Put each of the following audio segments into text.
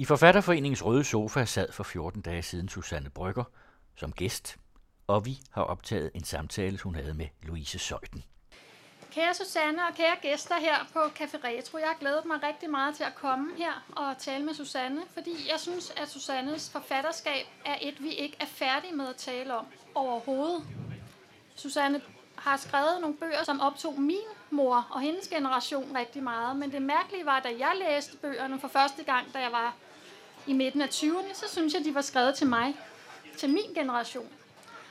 I Forfatterforeningens Røde Sofa sad for 14 dage siden Susanne Brygger som gæst, og vi har optaget en samtale, hun havde med Louise Søjden. Kære Susanne og kære gæster her på Café Retro, jeg har glædet mig rigtig meget til at komme her og tale med Susanne, fordi jeg synes, at Susannes forfatterskab er et, vi ikke er færdige med at tale om overhovedet. Susanne har skrevet nogle bøger, som optog min mor og hendes generation rigtig meget, men det mærkelige var, da jeg læste bøgerne for første gang, da jeg var i midten af 20'erne, så synes jeg, de var skrevet til mig, til min generation.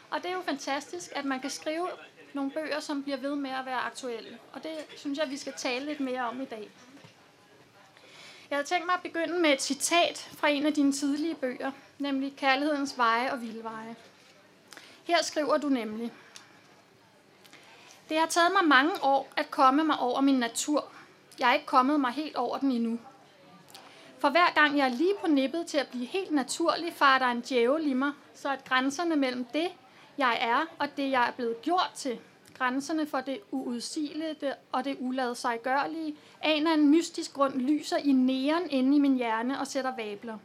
Og det er jo fantastisk, at man kan skrive nogle bøger, som bliver ved med at være aktuelle. Og det synes jeg, vi skal tale lidt mere om i dag. Jeg havde tænkt mig at begynde med et citat fra en af dine tidlige bøger, nemlig Kærlighedens veje og vildveje. Her skriver du nemlig, Det har taget mig mange år at komme mig over min natur. Jeg er ikke kommet mig helt over den endnu. For hver gang jeg er lige på nippet til at blive helt naturlig, farer der en djævel i mig, så at grænserne mellem det, jeg er, og det, jeg er blevet gjort til, grænserne for det uudsigelige og det ulade sig gørlige, aner en mystisk grund lyser i næren inde i min hjerne og sætter vabler.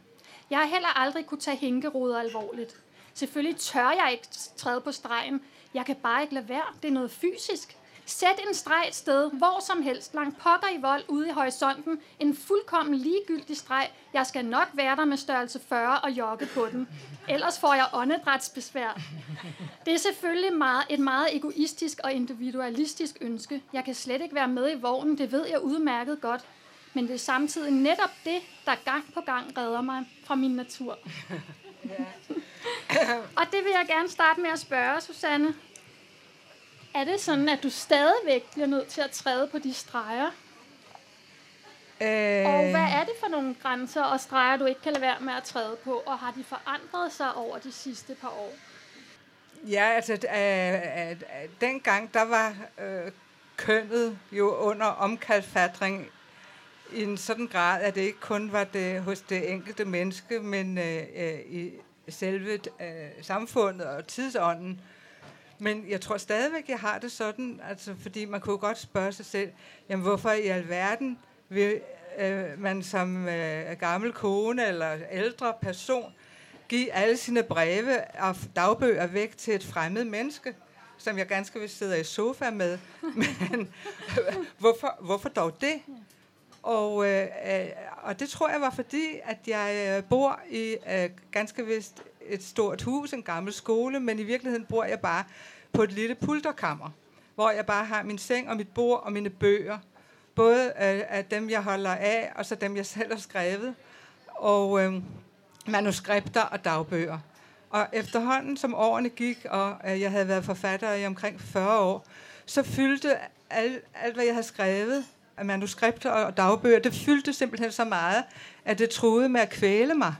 Jeg har heller aldrig kunne tage hænkeroder alvorligt. Selvfølgelig tør jeg ikke træde på stregen. Jeg kan bare ikke lade være. Det er noget fysisk. Sæt en streg et sted, hvor som helst, langt pokker i vold ude i horisonten. En fuldkommen ligegyldig streg. Jeg skal nok være der med størrelse 40 og jogge på den. Ellers får jeg åndedrætsbesvær. Det er selvfølgelig meget, et meget egoistisk og individualistisk ønske. Jeg kan slet ikke være med i vognen, det ved jeg udmærket godt. Men det er samtidig netop det, der gang på gang redder mig fra min natur. og det vil jeg gerne starte med at spørge, Susanne. Er det sådan, at du stadigvæk bliver nødt til at træde på de streger? Øh... Og hvad er det for nogle grænser og streger, du ikke kan lade være med at træde på? Og har de forandret sig over de sidste par år? Ja, altså øh, øh, dengang, der var øh, kønnet jo under omkalfatring i en sådan grad, at det ikke kun var det hos det enkelte menneske, men øh, øh, i selve øh, samfundet og tidsånden. Men jeg tror stadigvæk, jeg har det sådan, altså, fordi man kunne godt spørge sig selv, jamen hvorfor i alverden vil øh, man som øh, gammel kone eller ældre person give alle sine breve og dagbøger væk til et fremmed menneske, som jeg ganske vist sidder i sofa med. Men øh, hvorfor, hvorfor dog det? Og, øh, øh, og det tror jeg var fordi, at jeg øh, bor i øh, ganske vist et stort hus, en gammel skole, men i virkeligheden bor jeg bare på et lille pulterkammer, hvor jeg bare har min seng og mit bord og mine bøger. Både øh, af dem, jeg holder af, og så dem, jeg selv har skrevet. Og øh, manuskripter og dagbøger. Og efterhånden, som årene gik, og øh, jeg havde været forfatter i omkring 40 år, så fyldte alt, alt hvad jeg havde skrevet af manuskripter og dagbøger, det fyldte simpelthen så meget, at det troede med at kvæle mig.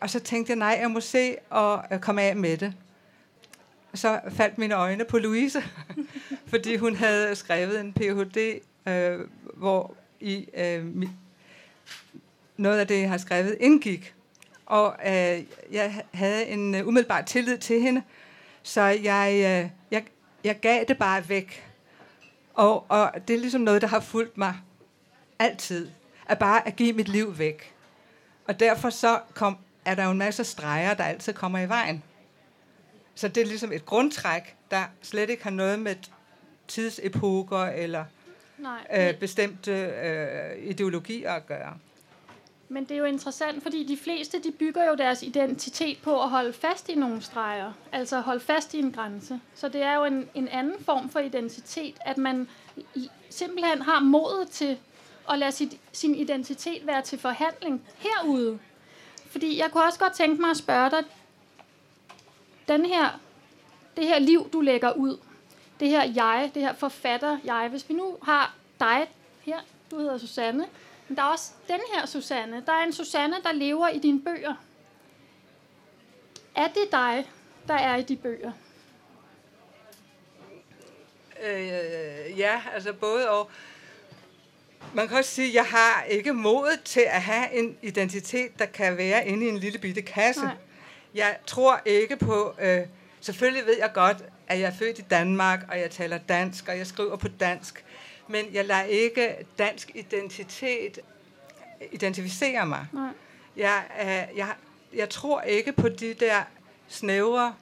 Og så tænkte jeg, nej, jeg må se og øh, komme af med det. Så faldt mine øjne på Louise, fordi hun havde skrevet en Ph.D., øh, hvor i øh, noget af det, jeg har skrevet, indgik. Og øh, jeg havde en uh, umiddelbar tillid til hende, så jeg, øh, jeg, jeg gav det bare væk. Og, og det er ligesom noget, der har fulgt mig altid. At bare at give mit liv væk. Og derfor så kom, er der jo en masse streger, der altid kommer i vejen. Så det er ligesom et grundtræk, der slet ikke har noget med tidsepoker eller Nej. Øh, bestemte øh, ideologier at gøre. Men det er jo interessant, fordi de fleste de bygger jo deres identitet på at holde fast i nogle streger, altså holde fast i en grænse. Så det er jo en, en anden form for identitet, at man simpelthen har modet til at lade sit, sin identitet være til forhandling herude. Fordi jeg kunne også godt tænke mig at spørge dig, den her, det her liv, du lægger ud, det her jeg, det her forfatter jeg, hvis vi nu har dig her, du hedder Susanne, men der er også den her Susanne. Der er en Susanne, der lever i dine bøger. Er det dig, der er i de bøger? Øh, ja, altså både og. Man kan også sige, at jeg har ikke modet til at have en identitet, der kan være inde i en lille bitte kasse. Nej. Jeg tror ikke på... Øh, selvfølgelig ved jeg godt, at jeg er født i Danmark, og jeg taler dansk, og jeg skriver på dansk. Men jeg lader ikke dansk identitet identificere mig. Nej. Jeg, øh, jeg, jeg tror ikke på de der snævre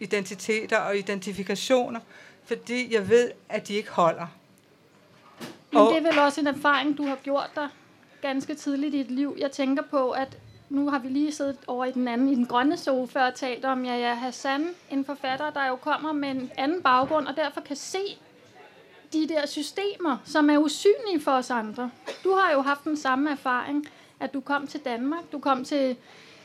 identiteter og identifikationer, fordi jeg ved, at de ikke holder. Men det er vel også en erfaring, du har gjort dig ganske tidligt i dit liv. Jeg tænker på, at nu har vi lige siddet over i den anden, i den grønne sofa og talt om Yahya Hassan, en forfatter, der jo kommer med en anden baggrund, og derfor kan se de der systemer, som er usynlige for os andre. Du har jo haft den samme erfaring, at du kom til Danmark, du kom til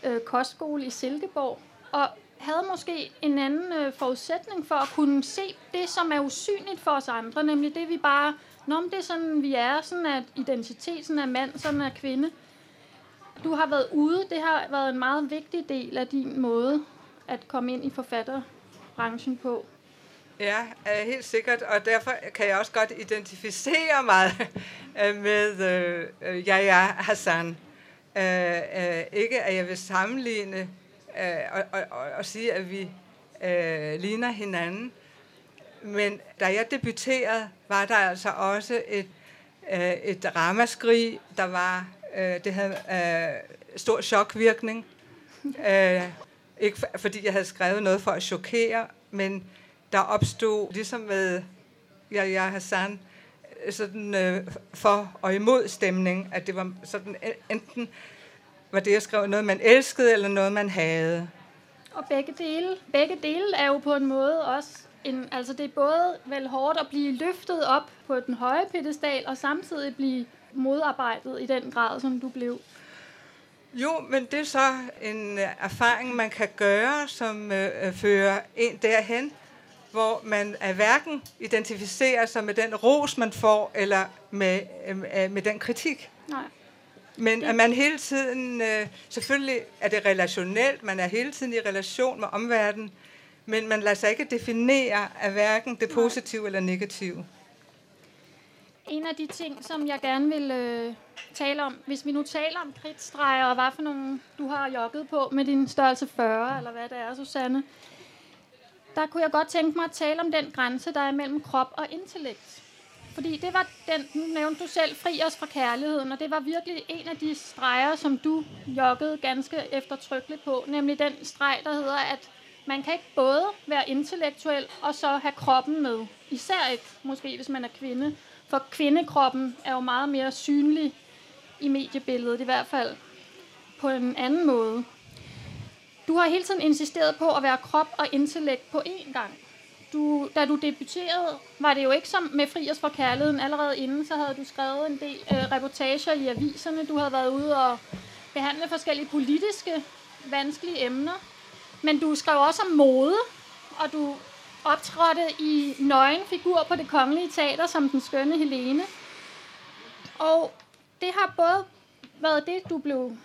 øh, kostskole i Silkeborg, og havde måske en anden øh, forudsætning for at kunne se det, som er usynligt for os andre, nemlig det, vi bare, Nå, men det er sådan, vi er, sådan at identiteten er mand, sådan er kvinde. Du har været ude, det har været en meget vigtig del af din måde at komme ind i forfatterbranchen på. Ja, øh, helt sikkert, og derfor kan jeg også godt identificere mig øh, med øh, Yahya Hassan. Øh, øh, ikke at jeg vil sammenligne øh, og, og, og, og sige, at vi øh, ligner hinanden, men da jeg debuterede, var der altså også et, øh, et ramaskrig, der var, øh, det havde øh, stor chokvirkning. øh, ikke for, fordi jeg havde skrevet noget for at chokere, men der opstod, ligesom med Yahya Hassan, sådan øh, for og imod stemning, at det var sådan enten var det, jeg skrev, noget man elskede, eller noget man havde. Og begge dele, begge dele er jo på en måde også en, altså det er både vel hårdt at blive løftet op på den høje pedestal, og samtidig blive modarbejdet i den grad, som du blev. Jo, men det er så en øh, erfaring, man kan gøre, som øh, øh, fører en derhen, hvor man er hverken identificerer sig med den ros, man får, eller med, øh, med den kritik. Nej. Men at man hele tiden, øh, selvfølgelig er det relationelt, man er hele tiden i relation med omverdenen, men man lader sig ikke definere af hverken det positive eller negative. En af de ting, som jeg gerne vil øh, tale om, hvis vi nu taler om kridtstreger, og hvad for nogle du har jogget på med din størrelse 40, eller hvad det er, Susanne, der kunne jeg godt tænke mig at tale om den grænse, der er mellem krop og intellekt. Fordi det var den, nu nævnte du selv, fri os fra kærligheden, og det var virkelig en af de streger, som du joggede ganske eftertrykkeligt på, nemlig den streg, der hedder, at man kan ikke både være intellektuel og så have kroppen med. Især ikke, måske hvis man er kvinde. For kvindekroppen er jo meget mere synlig i mediebilledet, i hvert fald på en anden måde. Du har hele tiden insisteret på at være krop og intellekt på én gang. Du, da du debuterede, var det jo ikke som med Friers for kærligheden. Allerede inden, så havde du skrevet en del øh, reportager i aviserne. Du havde været ude og behandle forskellige politiske, vanskelige emner. Men du skrev også om mode, og du optrådte i nøgen figur på det kongelige teater som den skønne Helene. Og det har både været det, du blev,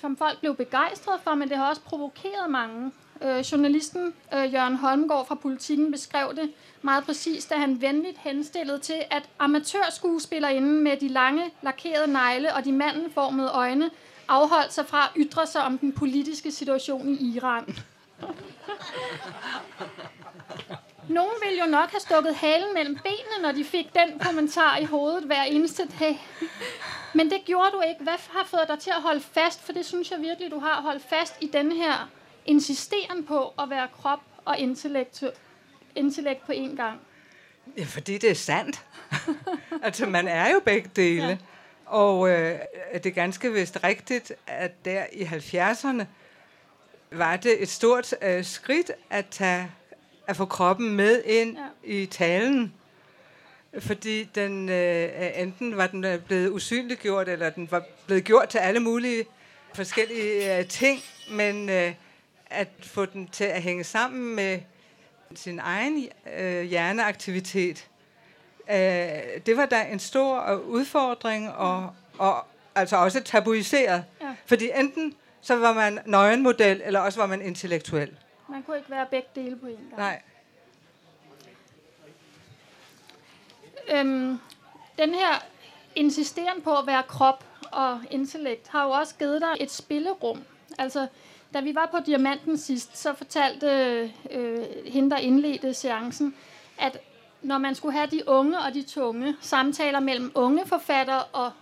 som folk blev begejstret for, men det har også provokeret mange. Øh, journalisten øh, Jørgen Holmgaard fra Politiken beskrev det meget præcist, da han venligt henstillede til, at amatørskuespillerinden med de lange, lakerede negle og de mandenformede øjne afholdt sig fra at ytre sig om den politiske situation i Iran. Nogen ville jo nok have stukket halen mellem benene, når de fik den kommentar i hovedet hver eneste dag. Men det gjorde du ikke. Hvad har fået dig til at holde fast? For det synes jeg virkelig, du har holdt fast i den her insisteren på at være krop og intellekt, intellekt på én gang. Ja, fordi det er sandt. altså, man er jo begge dele. Ja. Og øh, det er ganske vist rigtigt, at der i 70'erne var det et stort øh, skridt at tage at få kroppen med ind ja. i talen. Fordi den øh, enten var den øh, blevet usynliggjort, eller den var blevet gjort til alle mulige forskellige øh, ting, men øh, at få den til at hænge sammen med sin egen øh, hjerneaktivitet, øh, det var da en stor udfordring, og, og altså også tabuiseret. Ja. Fordi enten så var man nøgenmodel, eller også var man intellektuel. Man kunne ikke være begge dele på en gang. Nej. Øhm, den her insisteren på at være krop og intellekt har jo også givet dig et spillerum. Altså, da vi var på Diamanten sidst, så fortalte øh, hende, der indledte seancen, at når man skulle have de unge og de tunge samtaler mellem unge forfattere og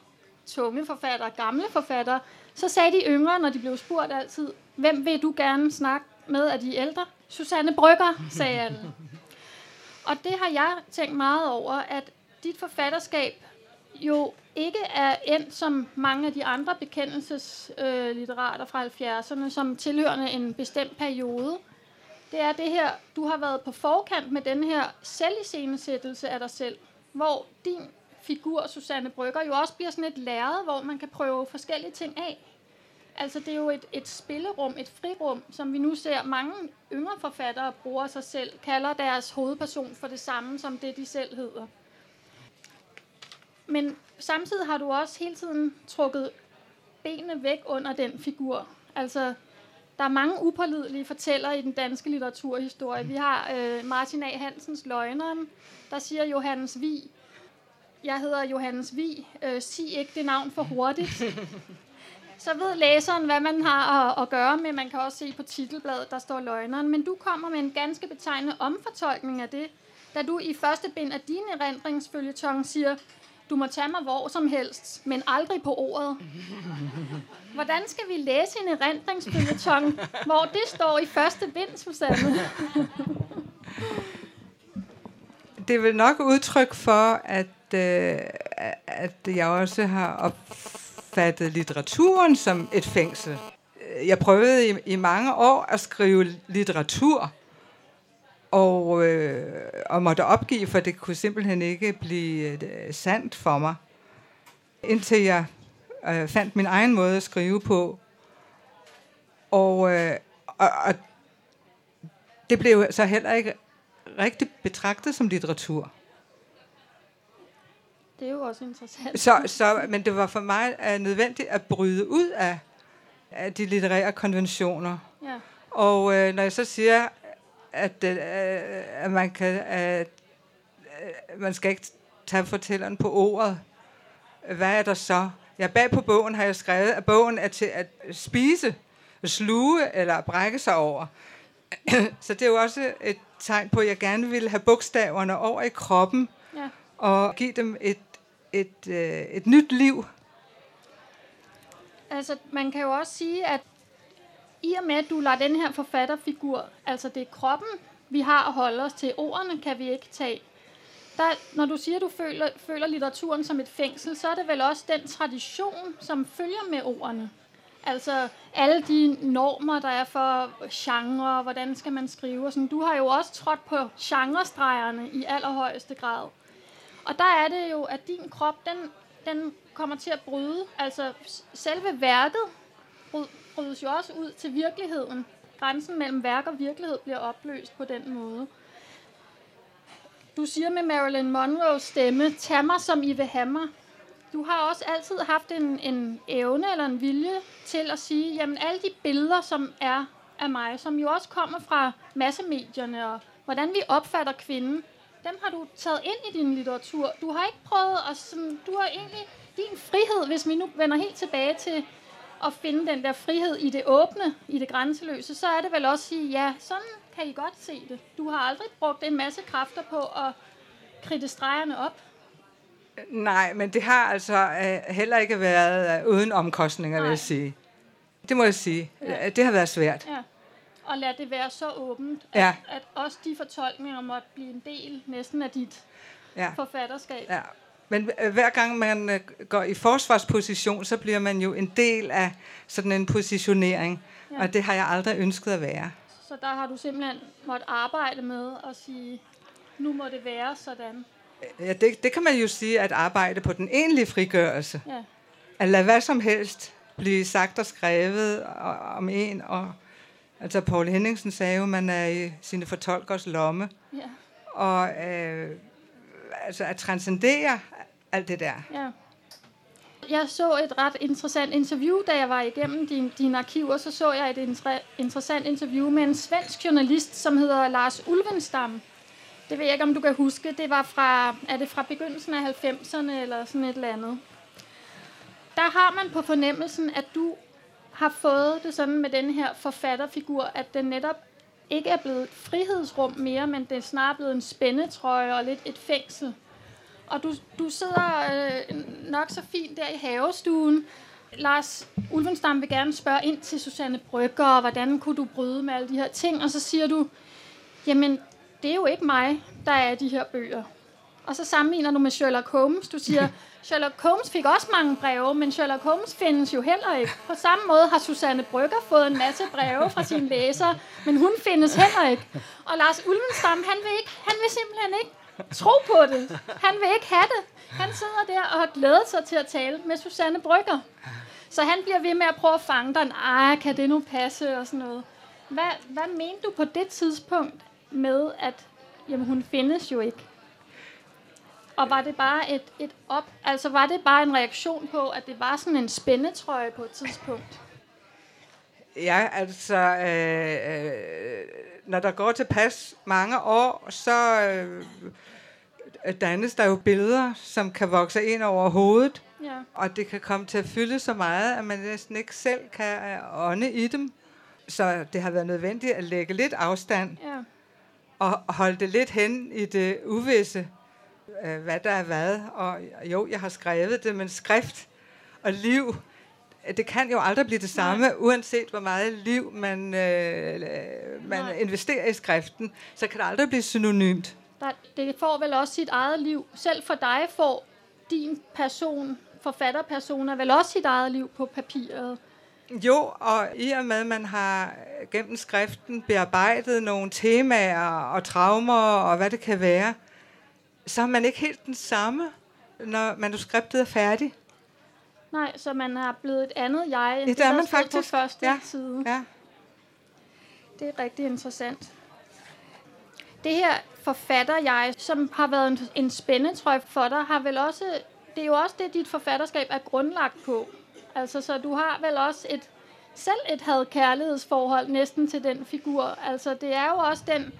tunge forfattere, gamle forfattere, så sagde de yngre, når de blev spurgt altid, hvem vil du gerne snakke med af de ældre? Susanne Brygger, sagde alle. Og det har jeg tænkt meget over, at dit forfatterskab jo ikke er endt som mange af de andre bekendelsesliterater fra 70'erne, som tilhørende en bestemt periode. Det er det her, du har været på forkant med den her selviscenesættelse af dig selv, hvor din figur, Susanne Brygger, jo også bliver sådan et lærred, hvor man kan prøve forskellige ting af. Altså det er jo et, et spillerum, et frirum, som vi nu ser mange yngre forfattere bruger sig selv, kalder deres hovedperson for det samme som det, de selv hedder. Men samtidig har du også hele tiden trukket benene væk under den figur. Altså, der er mange upålidelige fortællere i den danske litteraturhistorie. Vi har øh, Martin A. Hansens Løgneren, der siger Johannes Vi. Jeg hedder Johannes Vi. Øh, sig ikke det navn for hurtigt. Så ved læseren, hvad man har at, at gøre med. Man kan også se på titelbladet, der står Løgneren. Men du kommer med en ganske betegnende omfortolkning af det, da du i første bind af din erindringsfølgetong siger, du må tage mig hvor som helst, men aldrig på ordet. Hvordan skal vi læse en erindringsfølgetong, hvor det står i første bind, Susanne? Det er vel nok udtryk for, at, øh, at jeg også har opfattet litteraturen som et fængsel. Jeg prøvede i, i mange år at skrive litteratur, og, øh, og måtte opgive, for det kunne simpelthen ikke blive øh, sandt for mig. Indtil jeg øh, fandt min egen måde at skrive på. Og, øh, og, og det blev så heller ikke rigtig betragtet som litteratur. Det er jo også interessant. Så, så, men det var for mig uh, nødvendigt at bryde ud af, af de litterære konventioner. Ja. Og uh, når jeg så siger, at, uh, at man kan, uh, man skal ikke tage fortælleren på ordet, hvad er der så? Ja, bag på bogen har jeg skrevet, at bogen er til at spise, sluge eller brække sig over. så det er jo også et tegn på, at jeg gerne vil have bogstaverne over i kroppen ja. og give dem et, et, øh, et nyt liv. Altså, man kan jo også sige, at i og med, at du lader den her forfatterfigur, altså det er kroppen, vi har at holde os til, ordene kan vi ikke tage. Der, når du siger, at du føler, føler litteraturen som et fængsel, så er det vel også den tradition, som følger med ordene. Altså alle de normer, der er for genre, hvordan skal man skrive og sådan. Du har jo også trådt på genrestregerne i allerhøjeste grad. Og der er det jo, at din krop, den, den kommer til at bryde. Altså selve værket brydes jo også ud til virkeligheden. Grænsen mellem værk og virkelighed bliver opløst på den måde. Du siger med Marilyn Monroes stemme, tag mig som I vil have mig. Du har også altid haft en, en evne eller en vilje til at sige, jamen alle de billeder, som er af mig, som jo også kommer fra massemedierne og hvordan vi opfatter kvinden, dem har du taget ind i din litteratur. Du har ikke prøvet at, sådan, du har egentlig din frihed, hvis vi nu vender helt tilbage til at finde den der frihed i det åbne, i det grænseløse, så er det vel også at sige, ja, sådan kan I godt se det. Du har aldrig brugt en masse kræfter på at kridte stregerne op. Nej, men det har altså uh, heller ikke været uh, uden omkostninger, Nej. vil jeg sige. Det må jeg sige. Ja. Det har været svært. Ja. Og lad det være så åbent, at, ja. at også de fortolkninger måtte blive en del næsten af dit ja. forfatterskab. Ja. Men uh, hver gang man uh, går i forsvarsposition, så bliver man jo en del af sådan en positionering. Ja. Og det har jeg aldrig ønsket at være. Så der har du simpelthen måttet arbejde med at sige, nu må det være sådan. Ja, det, det kan man jo sige, at arbejde på den egentlige frigørelse. Ja. At lade hvad som helst blive sagt og skrevet om en. Og, altså, Paul Henningsen sagde jo, at man er i sine fortolkers lomme. Ja. Og øh, altså, at transcendere alt det der. Ja. Jeg så et ret interessant interview, da jeg var igennem din, dine arkiver. Så så jeg et inter- interessant interview med en svensk journalist, som hedder Lars Ulvenstam det ved jeg ikke, om du kan huske. Det var fra, er det fra begyndelsen af 90'erne eller sådan et eller andet. Der har man på fornemmelsen, at du har fået det sådan med den her forfatterfigur, at den netop ikke er blevet et frihedsrum mere, men det er snarere blevet en spændetrøje og lidt et fængsel. Og du, du sidder øh, nok så fint der i havestuen, Lars Ulfenstam vil gerne spørge ind til Susanne Brygger, og hvordan kunne du bryde med alle de her ting? Og så siger du, jamen, det er jo ikke mig, der er de her bøger. Og så sammenligner du med Sherlock Holmes. Du siger, Sherlock Holmes fik også mange breve, men Sherlock Holmes findes jo heller ikke. På samme måde har Susanne Brygger fået en masse breve fra sine læsere, men hun findes heller ikke. Og Lars Ulvenstam, han vil, ikke, han vil simpelthen ikke tro på det. Han vil ikke have det. Han sidder der og har glædet sig til at tale med Susanne Brygger. Så han bliver ved med at prøve at fange dig. Ej, kan det nu passe? Og sådan noget. Hvad, hvad mente du på det tidspunkt med, at jamen, hun findes jo ikke? Og var det bare et, et op, altså var det bare en reaktion på, at det var sådan en spændetrøje på et tidspunkt? Ja, altså, øh, øh, når der går tilpas mange år, så øh, dannes der jo billeder, som kan vokse ind over hovedet. Ja. Og det kan komme til at fylde så meget, at man næsten ikke selv kan øh, ånde i dem. Så det har været nødvendigt at lægge lidt afstand. Ja. Og holde det lidt hen i det uvisse, øh, hvad der er hvad. Og jo, jeg har skrevet det, men skrift og liv, det kan jo aldrig blive det samme, Nej. uanset hvor meget liv man, øh, man investerer i skriften, så kan det aldrig blive synonymt. Der, det får vel også sit eget liv. Selv for dig får din person, forfatterpersoner, vel også sit eget liv på papiret. Jo, og i og med, at man har gennem skriften bearbejdet nogle temaer og traumer og hvad det kan være, så er man ikke helt den samme, når manuskriptet er færdigt. Nej, så man er blevet et andet jeg, end det, det er man faktisk. på første ja. side. Ja. Det er rigtig interessant. Det her forfatter jeg, som har været en, en spændetrøj for dig, har vel også, det er jo også det, dit forfatterskab er grundlagt på. Altså, så du har vel også et, selv et had kærlighedsforhold næsten til den figur. Altså, det er jo også den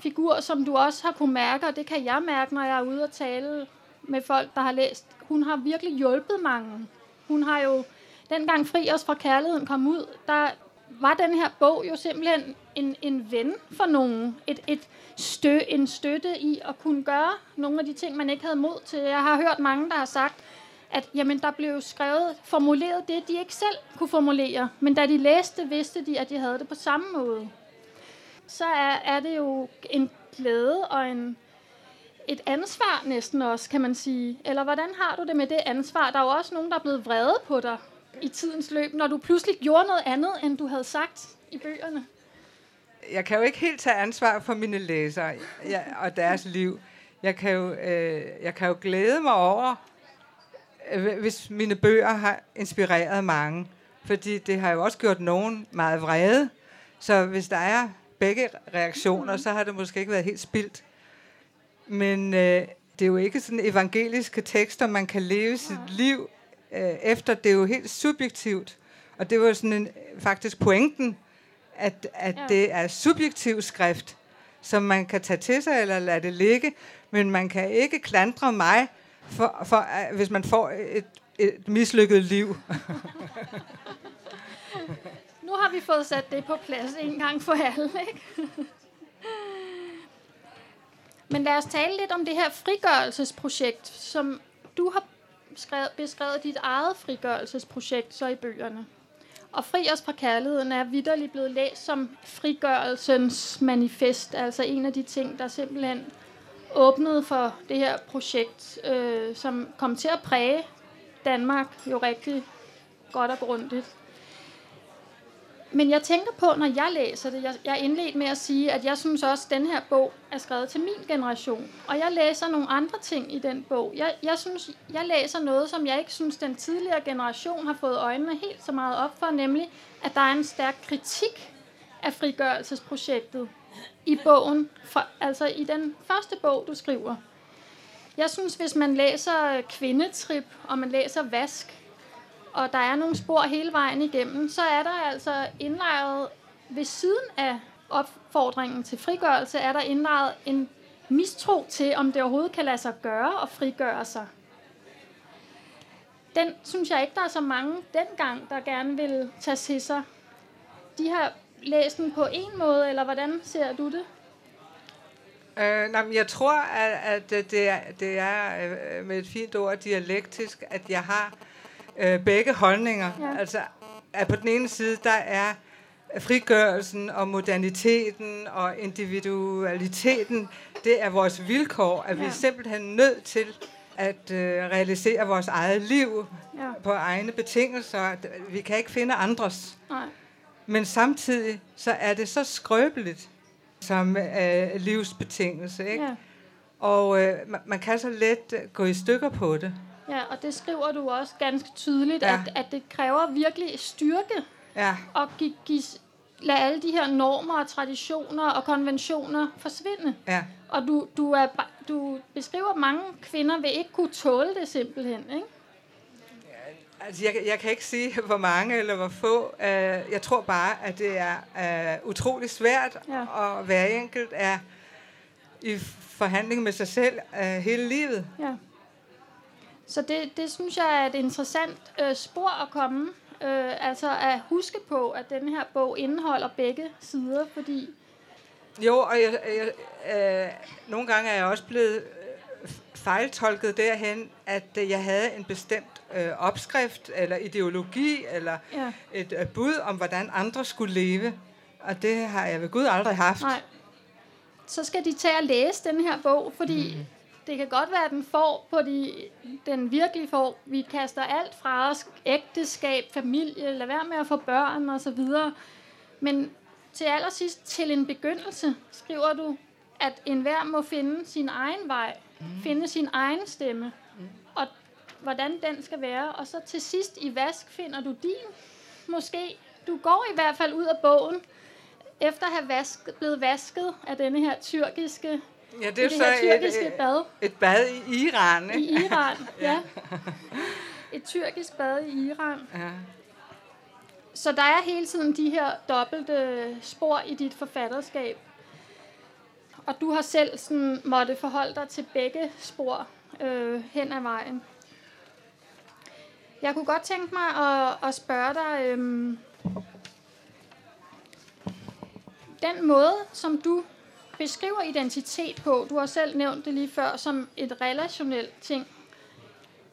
figur, som du også har kunne mærke, og det kan jeg mærke, når jeg er ude og tale med folk, der har læst. Hun har virkelig hjulpet mange. Hun har jo, dengang Fri os fra kærligheden kom ud, der var den her bog jo simpelthen en, en ven for nogen. Et, et stø, en støtte i at kunne gøre nogle af de ting, man ikke havde mod til. Jeg har hørt mange, der har sagt, at jamen, der blev skrevet, formuleret det, de ikke selv kunne formulere. Men da de læste, vidste de, at de havde det på samme måde. Så er, er det jo en glæde og en, et ansvar næsten også, kan man sige. Eller hvordan har du det med det ansvar? Der er jo også nogen, der er blevet vrede på dig i tidens løb, når du pludselig gjorde noget andet, end du havde sagt i bøgerne. Jeg kan jo ikke helt tage ansvar for mine læsere ja, og deres liv. Jeg kan, jo, øh, jeg kan jo glæde mig over, øh, hvis mine bøger har inspireret mange. Fordi det har jo også gjort nogen meget vrede. Så hvis der er begge reaktioner, så har det måske ikke været helt spildt. Men øh, det er jo ikke sådan evangeliske tekster, man kan leve sit liv øh, efter. Det er jo helt subjektivt. Og det var sådan en, faktisk pointen, at, at ja. det er subjektiv skrift, som man kan tage til sig eller lade det ligge, men man kan ikke klandre mig, for, for, uh, hvis man får et, et mislykket liv. nu har vi fået sat det på plads en gang for alle, ikke? Men lad os tale lidt om det her frigørelsesprojekt, som du har skrevet, beskrevet dit eget frigørelsesprojekt så i bøgerne. Og Fri os fra kærligheden er vidderligt blevet læst som frigørelsens manifest, altså en af de ting, der simpelthen åbnede for det her projekt, øh, som kom til at præge Danmark jo rigtig godt og grundigt. Men jeg tænker på, når jeg læser det, jeg, jeg indledt med at sige, at jeg synes også, at den her bog er skrevet til min generation. Og jeg læser nogle andre ting i den bog. Jeg, jeg synes, jeg læser noget, som jeg ikke synes, den tidligere generation har fået øjnene helt så meget op for, nemlig, at der er en stærk kritik af frigørelsesprojektet i bogen, for, altså i den første bog, du skriver. Jeg synes, hvis man læser Kvindetrip, og man læser Vask, og der er nogle spor hele vejen igennem, så er der altså indlejret ved siden af opfordringen til frigørelse, er der indlejret en mistro til, om det overhovedet kan lade sig gøre at frigøre sig. Den synes jeg ikke, der er så mange dengang, der gerne vil tage til sig. De har læst den på en måde, eller hvordan ser du det? Øh, nej, men jeg tror, at, at det er, det er øh, med et fint ord dialektisk, at jeg har øh, begge holdninger. Ja. Altså, at på den ene side, der er frigørelsen og moderniteten og individualiteten, det er vores vilkår, at ja. vi er simpelthen nødt til at øh, realisere vores eget liv Ja. på egne betingelser. At Vi kan ikke finde andres. Nej. Men samtidig så er det så skrøbeligt som øh, livsbetingelse. Ikke? Ja. Og øh, man, man kan så let øh, gå i stykker på det. Ja, og det skriver du også ganske tydeligt, Ja. at, at det kræver virkelig styrke Ja, at give, give, lade alle de her normer og traditioner og konventioner forsvinde. ja. Og du, du, er, du beskriver, at mange kvinder vil ikke kunne tåle det simpelthen, ikke? Altså, jeg, jeg kan ikke sige, hvor mange eller hvor få. Uh, jeg tror bare, at det er uh, utrolig svært, Ja. og hver enkelt er i forhandling med sig selv uh, hele livet. Ja. Så det, det synes jeg er et interessant øh, spor at komme. Øh, altså at huske på, at den her bog indeholder begge sider, fordi Jo, og jeg, jeg, øh, nogle gange er jeg også blevet øh, fejltolket derhen, at øh, jeg havde en bestemt øh, opskrift, eller ideologi, eller Ja. et øh, bud om, hvordan andre skulle leve. Og det har jeg ved Gud aldrig haft. nej, så skal de tage og læse den her bog, fordi mm. Det kan godt være, at den får på de, den virkelige får. Vi kaster alt fra os, ægteskab, familie, lad være med at få børn og så videre. Men til allersidst, til en begyndelse, skriver du, at enhver må finde sin egen vej, mm. finde sin egen stemme, mm. og hvordan den skal være. Og så til sidst i vask finder du din, måske. Du går i hvert fald ud af bogen, efter at have vask, blevet vasket af denne her tyrkiske, Ja, det i er det så et, bad et bad i Iran. Ikke? i Iran. ja. Et tyrkisk bad i Iran. Ja. Så der er hele tiden de her dobbelte spor i dit forfatterskab. Og du har selv sådan måtte forholde dig til begge spor øh, hen ad vejen. Jeg kunne godt tænke mig at, at spørge dig, øhm, den måde, som du beskriver identitet på, du har selv nævnt det lige før, som et relationelt ting.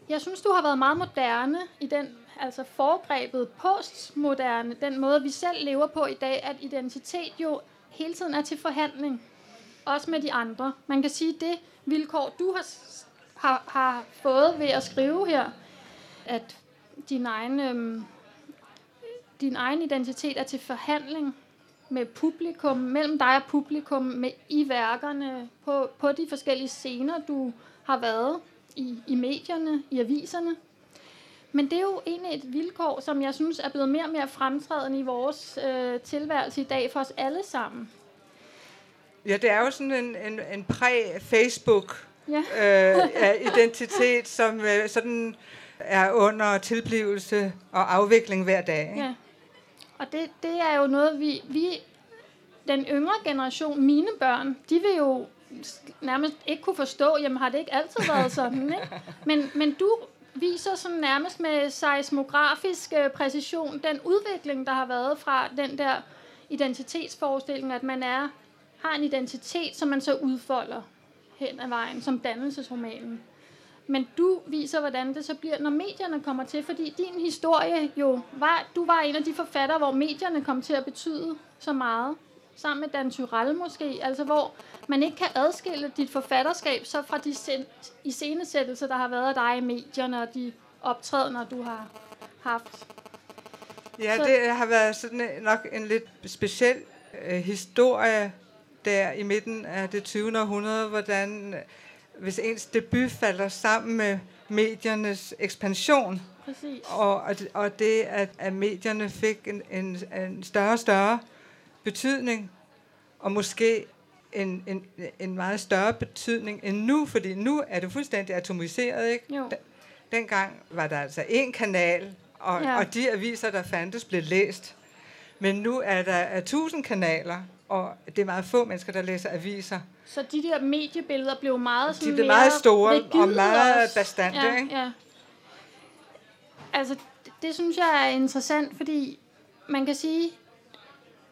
Jeg synes, du har været meget moderne i den, altså foregrebet postmoderne, den måde, vi selv lever på i dag, at identitet jo hele tiden er til forhandling. Også med de andre. Man kan sige, det vilkår, du har, har, har fået ved at skrive her, at din egen, øhm, din egen identitet er til forhandling med publikum, mellem dig og publikum, med i værkerne, på, på de forskellige scener, du har været i, i medierne, i aviserne. Men det er jo egentlig et vilkår, som jeg synes er blevet mere og mere fremtrædende i vores øh, tilværelse i dag for os alle sammen. ja, det er jo sådan en, en, en præ-Facebook Ja, øh, identitet, som øh, sådan er under tilblivelse og afvikling hver dag. Ikke? ja. Og det, det er jo noget, vi, vi, den yngre generation, mine børn, de vil jo nærmest ikke kunne forstå, jamen har det ikke altid været sådan, ikke? Men, men du viser sådan nærmest med seismografisk øh, præcision den udvikling, der har været fra den der identitetsforestilling, at man er har en identitet, som man så udfolder hen ad vejen, som dannelsesromanen. Men du viser, hvordan det så bliver, når medierne kommer til, fordi din historie jo var, du var en af de forfattere, hvor medierne kom til at betyde så meget, sammen med Dan Tyrell måske, altså hvor man ikke kan adskille dit forfatterskab så fra de iscenesættelser, der har været af dig i medierne, og de optrædener, du har haft. Ja, Så- det har været sådan nok en lidt speciel øh, historie der i midten af det 20. århundrede, hvordan hvis ens debut falder sammen med mediernes ekspansion, Præcis. og, og, det- at, at medierne fik en, en, en større og større betydning, og måske en, en, en meget større betydning end nu, fordi nu er det fuldstændig atomiseret, ikke? Jo. Den- Dengang var der altså én kanal, og, ja. og de aviser, der fandtes, blev læst. Men nu er der er tusind kanaler, og det er meget få mennesker, der læser aviser. Så de der mediebilleder blev meget sådan De blev meget store og meget også. bastante, ja, ikke? Ja. Altså, det, det synes jeg er interessant, fordi man kan sige,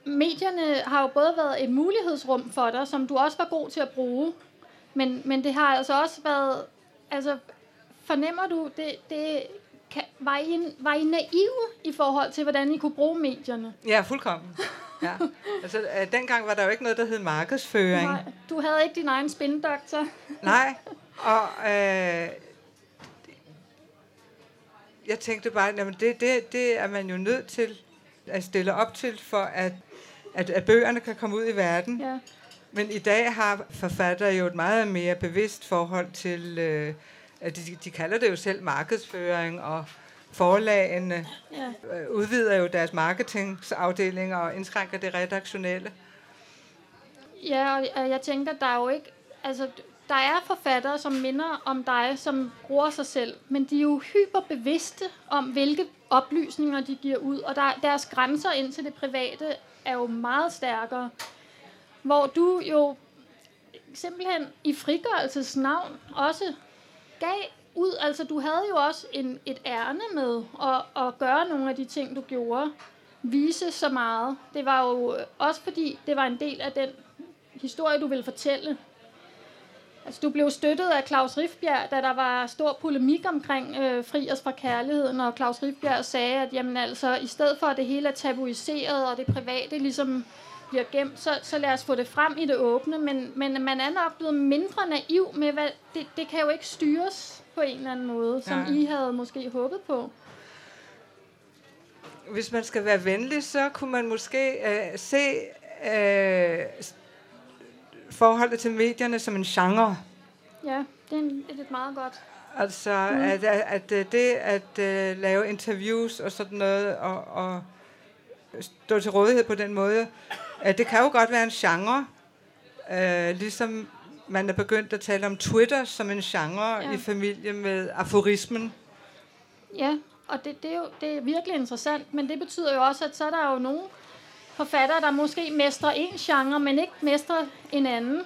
medierne har jo både været et mulighedsrum for dig, som du også var god til at bruge, men, men det har altså også været, altså fornemmer du, det, det kan, var, I, var I naive i forhold til, hvordan I kunne bruge medierne? Ja, fuldkommen. Ja. Altså, øh, dengang var der jo ikke noget, der hed markedsføring. Nej, du havde ikke din egen spindoktor. Nej, og øh, jeg tænkte bare, at det, det, det er man jo nødt til at stille op til, for at, at, at bøgerne kan komme ud i verden. Ja. Men i dag har forfattere jo et meget mere bevidst forhold til, øh, de, de kalder det jo selv markedsføring, og forlagene Ja. øh, udvider jo deres marketingsafdelinger og indskrænker det redaktionelle. Ja, og jeg tænker, der er jo ikke... Altså, der er forfattere, som minder om dig, som bruger sig selv, men de er jo hyperbevidste om, hvilke oplysninger de giver ud, og der, deres grænser ind til det private er jo meget stærkere. Hvor du jo simpelthen i frigørelses navn også gav ud, altså du havde jo også en, et ærne med at, at gøre nogle af de ting, du gjorde, vise så meget. Det var jo også fordi, det var en del af den historie, du ville fortælle. Altså, du blev støttet af Claus Rifbjerg, da der var stor polemik omkring øh, Fri os fra kærligheden, og Claus Rifbjerg sagde, at jamen, altså, i stedet for, at det hele er tabuiseret, og det private ligesom bliver gemt, så, så lad os få det frem i det åbne. Men, men man er nok blevet mindre naiv med, hvad det, det kan jo ikke styres på en eller anden måde, som Nej. I havde måske håbet på. Hvis man skal være venlig, så kunne man måske øh, se øh, forholdet til medierne som en genre. Ja, det er, en, det er et meget godt. Altså, at, at, at øh, det at uh, lave interviews og sådan noget, og, og stå til rådighed på den måde, det kan jo godt være en genre. Uh, ligesom man er begyndt at tale om Twitter som en genre ja. i familie med aforismen. Ja, og det, det, er jo det er virkelig interessant, men det betyder jo også, at så er der jo nogle forfattere, der måske mestrer en genre, men ikke mestrer en anden.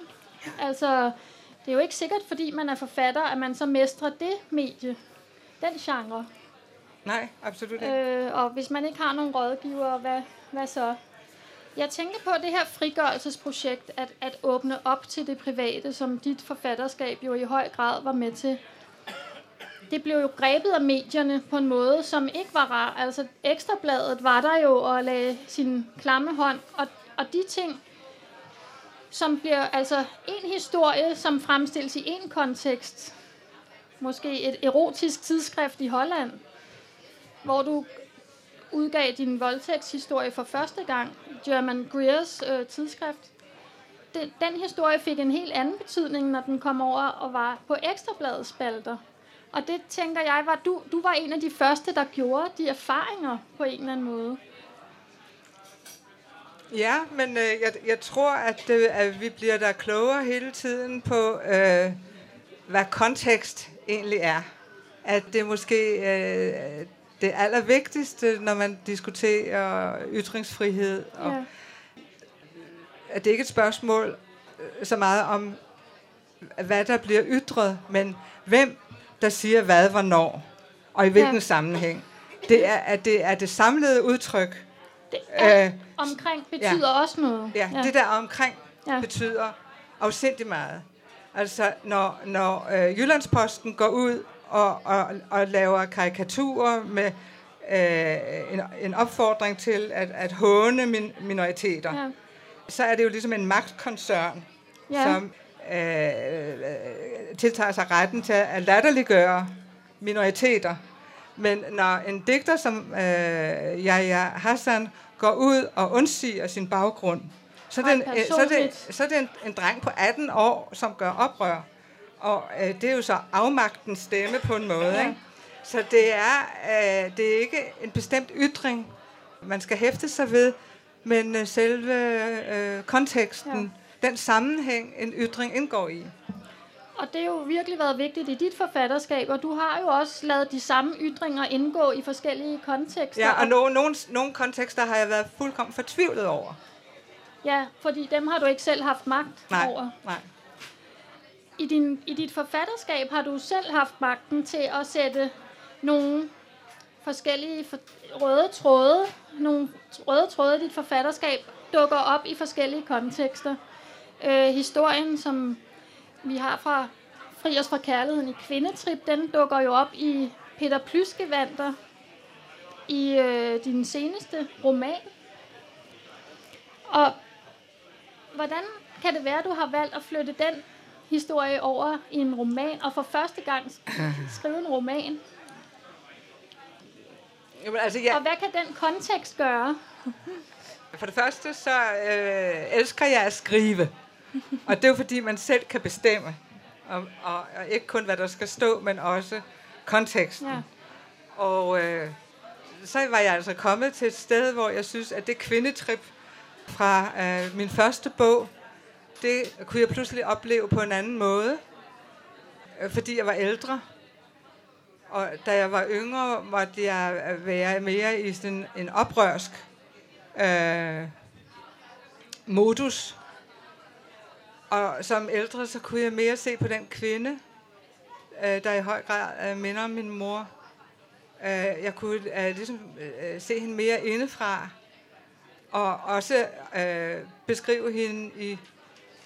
Altså, det er jo ikke sikkert, fordi man er forfatter, at man så mestrer det medie, den genre. Nej, absolut ikke. Øh, og hvis man ikke har nogen rådgiver, hvad, hvad så? Jeg tænker på det her frigørelsesprojekt, at, at åbne op til det private, som dit forfatterskab jo i høj grad var med til. Det blev jo grebet af medierne på en måde, som ikke var rar. Altså, Ekstrabladet var der jo og lagde sin klamme hånd, og, og de ting, som bliver altså en historie, som fremstilles i en kontekst, måske et erotisk tidsskrift i Holland, hvor du udgav din voldtægtshistorie for første gang, German Greers øh, tidsskrift. Den, den historie fik en helt anden betydning, når den kom over og var på ekstrabladets spalter. Og det tænker jeg, var du, du var en af de første, der gjorde de erfaringer på en eller anden måde. Ja, men øh, jeg, jeg tror, at, øh, at vi bliver der klogere hele tiden på, øh, hvad kontekst egentlig er. At det måske øh, det allervigtigste, når man diskuterer ytringsfrihed. Og Ja. at det ikke er et spørgsmål øh, så meget om, hvad der bliver ytret, men hvem der siger hvad, hvornår, og i hvilken Ja. sammenhæng. Det er, at det er det samlede udtryk, Det er, Øh, omkring betyder også noget. Ja, ja, det der omkring Ja. ja. betyder afsindig meget. Altså, når, når øh, Jyllandsposten går ud og, og, og laver karikaturer med øh, en, en opfordring til at, at håne min, minoriteter, ja. Så er det jo ligesom en magtkoncern, Ja. som øh, tiltager sig retten til at latterliggøre minoriteter. Men når en digter som øh, Yahya Hassan går ud og undsiger sin baggrund, så er det, en, så er det, så er det en, en dreng på 18 år, som gør oprør. Og øh, det er jo så afmagtens stemme på en måde. Ikke? Så det er, øh, det er ikke en bestemt ytring, man skal hæfte sig ved, men øh, selve øh, konteksten, ja. den sammenhæng, en ytring indgår i. Og det har jo virkelig været vigtigt i dit forfatterskab, og du har jo også lavet de samme ytringer indgå i forskellige kontekster. Ja, og nogle, nogle, nogle kontekster har jeg været fuldkommen fortvivlet over. ja, fordi dem har du ikke selv haft magt Nej, over. nej. I, din, I dit forfatterskab har du selv haft magten til at sætte nogle forskellige for, røde tråde, nogle røde tråde i dit forfatterskab dukker op i forskellige kontekster. Øh, historien, som vi har fra Fri os fra kærligheden i kvindetrip, den dukker jo op i Peter Plyskevanter i øh, din seneste roman. Og hvordan kan det være, at du har valgt at flytte den historie over i en roman, og for første gang skrive en roman? Jamen, altså, ja, Og hvad kan den kontekst gøre? for det første, så øh, elsker jeg at skrive. Og det er jo fordi, man selv kan bestemme. Og, og, og ikke kun, hvad der skal stå, men også konteksten. Ja. Og øh, så var jeg altså kommet til et sted, hvor jeg synes, at det kvindetrip fra øh, min første bog, det kunne jeg pludselig opleve på en anden måde, øh, fordi jeg var ældre. Og da jeg var yngre, måtte jeg øh, være mere i sådan en oprørsk øh, modus. Og som ældre, så kunne jeg mere se på den kvinde, øh, der i høj grad øh, minder om min mor. Øh, jeg kunne øh, ligesom øh, se hende mere indefra, og også øh, beskrive hende i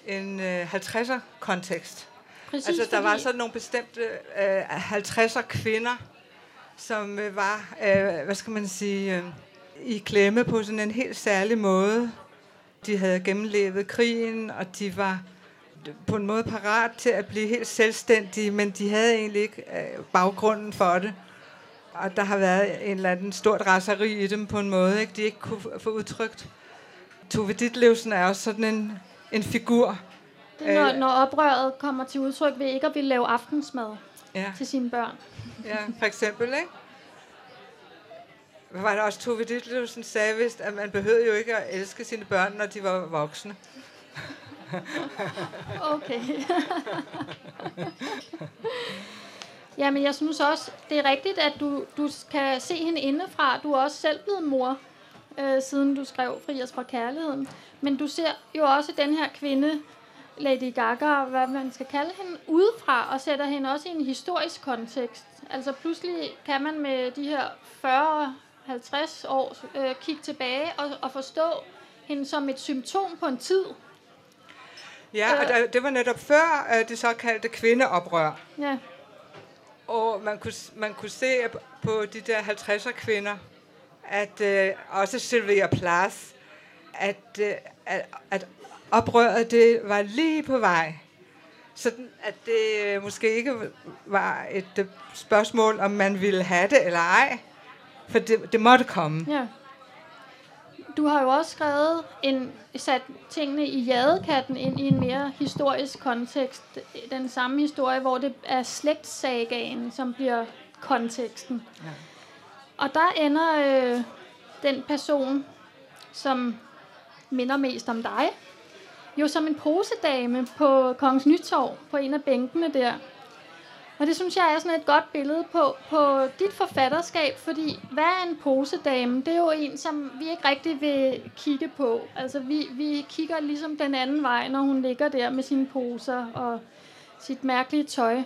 en øh, 50'er-kontekst. Præcis, Altså, der var fordi- sådan nogle bestemte øh, 50'er kvinder, som øh, var, øh, hvad skal man sige, øh, i klemme på sådan en helt særlig måde. De havde gennemlevet krigen, og de var på en måde parat til at blive helt selvstændige, men de havde egentlig ikke øh, baggrunden for det. Og der har været en eller anden stort raseri i dem på en måde, ikke? de ikke kunne få udtrykt. Tove Ditlevsen er også sådan en, en figur. Det når, øh, når oprøret kommer til udtryk ved ikke at ville lave aftensmad Ja. til sine børn. Ja, for eksempel, ikke? Hvad var det også, Tove Ditlevsen sagde vist, at man behøvede jo ikke at elske sine børn, når de var voksne. Okay. Jamen, jeg synes også, det er rigtigt, at du, du kan se hende indefra. Du er også selv blevet mor, øh, siden du skrev Fri os fra kærligheden. Men du ser jo også den her kvinde, Lady Gaga, hvad man skal kalde hende, udefra, og sætter hende også i en historisk kontekst. Altså pludselig kan man med de her 40-50 år øh, kigge tilbage og, og forstå hende som et symptom på en tid. Ja, og Øh. der, det var netop før uh, det såkaldte kvindeoprør. Ja. Og man kunne, man kunne se på de der 50'er kvinder, at uh, også Sylvia Plath, at, uh, at, at oprøret det var lige på vej. Sådan at det øh, måske ikke var et øh, spørgsmål, om man ville have det eller ej. For det, det måtte komme. Ja. Du har jo også skrevet en, sat tingene i jadekatten ind i en mere historisk kontekst. Den samme historie, hvor det er slægtssagaen, som bliver konteksten. Ja. Og der ender øh, den person, som minder mest om dig, jo som en posedame på Kongens Nytorv, på en af bænkene der. Og det synes jeg er sådan et godt billede på, på dit forfatterskab, fordi hvad er en posedame? Det er jo en, som vi ikke rigtig vil kigge på. Altså vi, vi kigger ligesom den anden vej, når hun ligger der med sine poser og sit mærkelige tøj.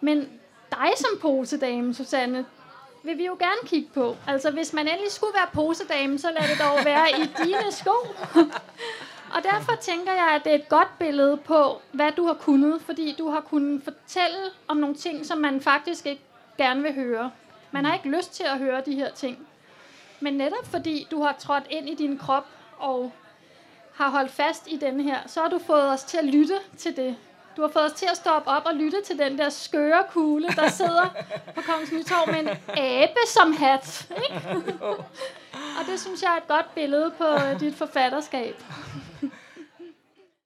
Men dig som posedame, Susanne, vil vi jo gerne kigge på. Altså hvis man endelig skulle være posedame, så lad det dog være i dine sko. Og derfor tænker jeg, at det er et godt billede på, hvad du har kunnet, fordi du har kunnet fortælle om nogle ting, som man faktisk ikke gerne vil høre. Man har ikke lyst til at høre de her ting. Men netop fordi du har trådt ind i din krop og har holdt fast i den her, så har du fået os til at lytte til det. Du har fået os til at stoppe op og lytte til den der skøre kugle, der sidder på Kongens Nytorv med en abe som hat. Ikke? og det synes jeg er et godt billede på øh, dit forfatterskab.